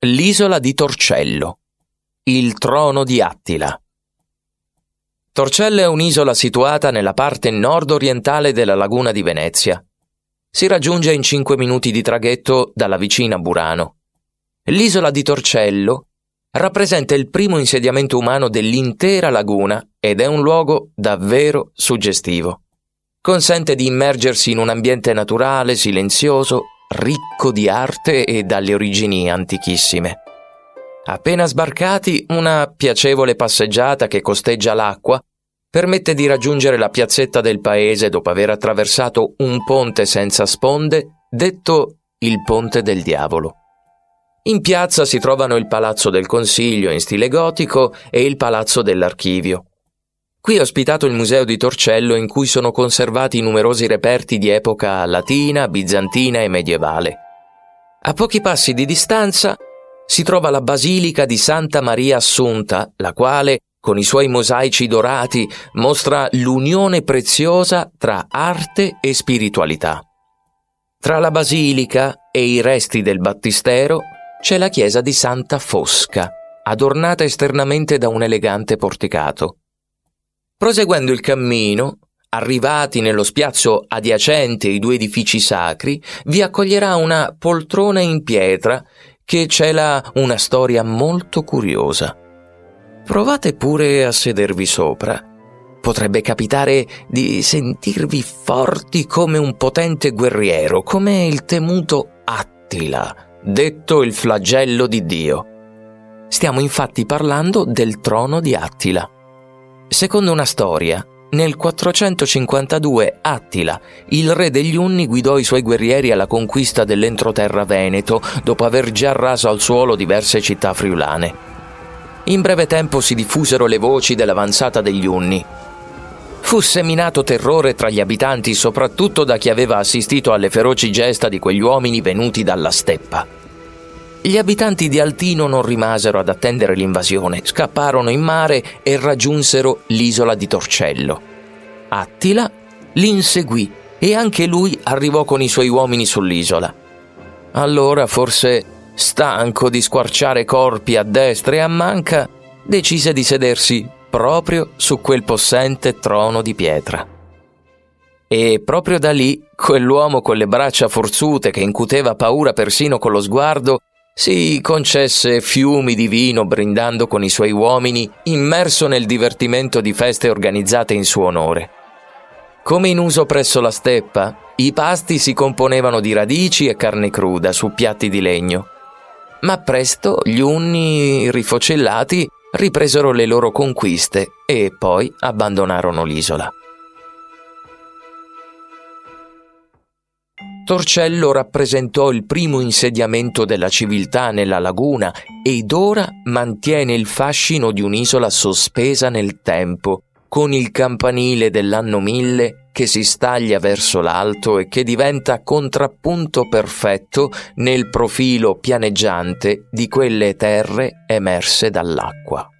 L'isola di Torcello. Il trono di Attila. Torcello è un'isola situata nella parte nord-orientale della laguna di Venezia. Si raggiunge in 5 minuti di traghetto dalla vicina Burano. L'isola di Torcello rappresenta il primo insediamento umano dell'intera laguna ed è un luogo davvero suggestivo. Consente di immergersi in un ambiente naturale, silenzioso ricco di arte e dalle origini antichissime. Appena sbarcati, una piacevole passeggiata che costeggia l'acqua permette di raggiungere la piazzetta del paese dopo aver attraversato un ponte senza sponde, detto il Ponte del Diavolo. In piazza si trovano il Palazzo del Consiglio in stile gotico e il Palazzo dell'Archivio. Qui è ospitato il Museo di Torcello in cui sono conservati numerosi reperti di epoca latina, bizantina e medievale. A pochi passi di distanza si trova la Basilica di Santa Maria Assunta, la quale, con i suoi mosaici dorati, mostra l'unione preziosa tra arte e spiritualità. Tra la basilica e i resti del battistero c'è la chiesa di Santa Fosca, adornata esternamente da un elegante porticato. Proseguendo il cammino, arrivati nello spiazzo adiacente ai due edifici sacri, vi accoglierà una poltrona in pietra che cela una storia molto curiosa. Provate pure a sedervi sopra. Potrebbe capitare di sentirvi forti come un potente guerriero, come il temuto Attila, detto il flagello di Dio. Stiamo infatti parlando del trono di Attila. Secondo una storia, nel 452 Attila, il re degli Unni, guidò i suoi guerrieri alla conquista dell'entroterra veneto dopo aver già raso al suolo diverse città friulane. In breve tempo si diffusero le voci dell'avanzata degli Unni. Fu seminato terrore tra gli abitanti, soprattutto da chi aveva assistito alle feroci gesta di quegli uomini venuti dalla steppa. Gli abitanti di Altino non rimasero ad attendere l'invasione, scapparono in mare e raggiunsero l'isola di Torcello. Attila li inseguì e anche lui arrivò con i suoi uomini sull'isola. Allora, forse stanco di squarciare corpi a destra e a manca, decise di sedersi proprio su quel possente trono di pietra. E proprio da lì, quell'uomo con le braccia forzute che incuteva paura persino con lo sguardo, si concesse fiumi di vino brindando con i suoi uomini, immerso nel divertimento di feste organizzate in suo onore. Come in uso presso la steppa, i pasti si componevano di radici e carne cruda su piatti di legno. Ma presto gli unni rifocellati ripresero le loro conquiste e poi abbandonarono l'isola. Torcello rappresentò il primo insediamento della civiltà nella laguna ed ora mantiene il fascino di un'isola sospesa nel tempo, con il campanile dell'anno mille che si staglia verso l'alto e che diventa contrappunto perfetto nel profilo pianeggiante di quelle terre emerse dall'acqua.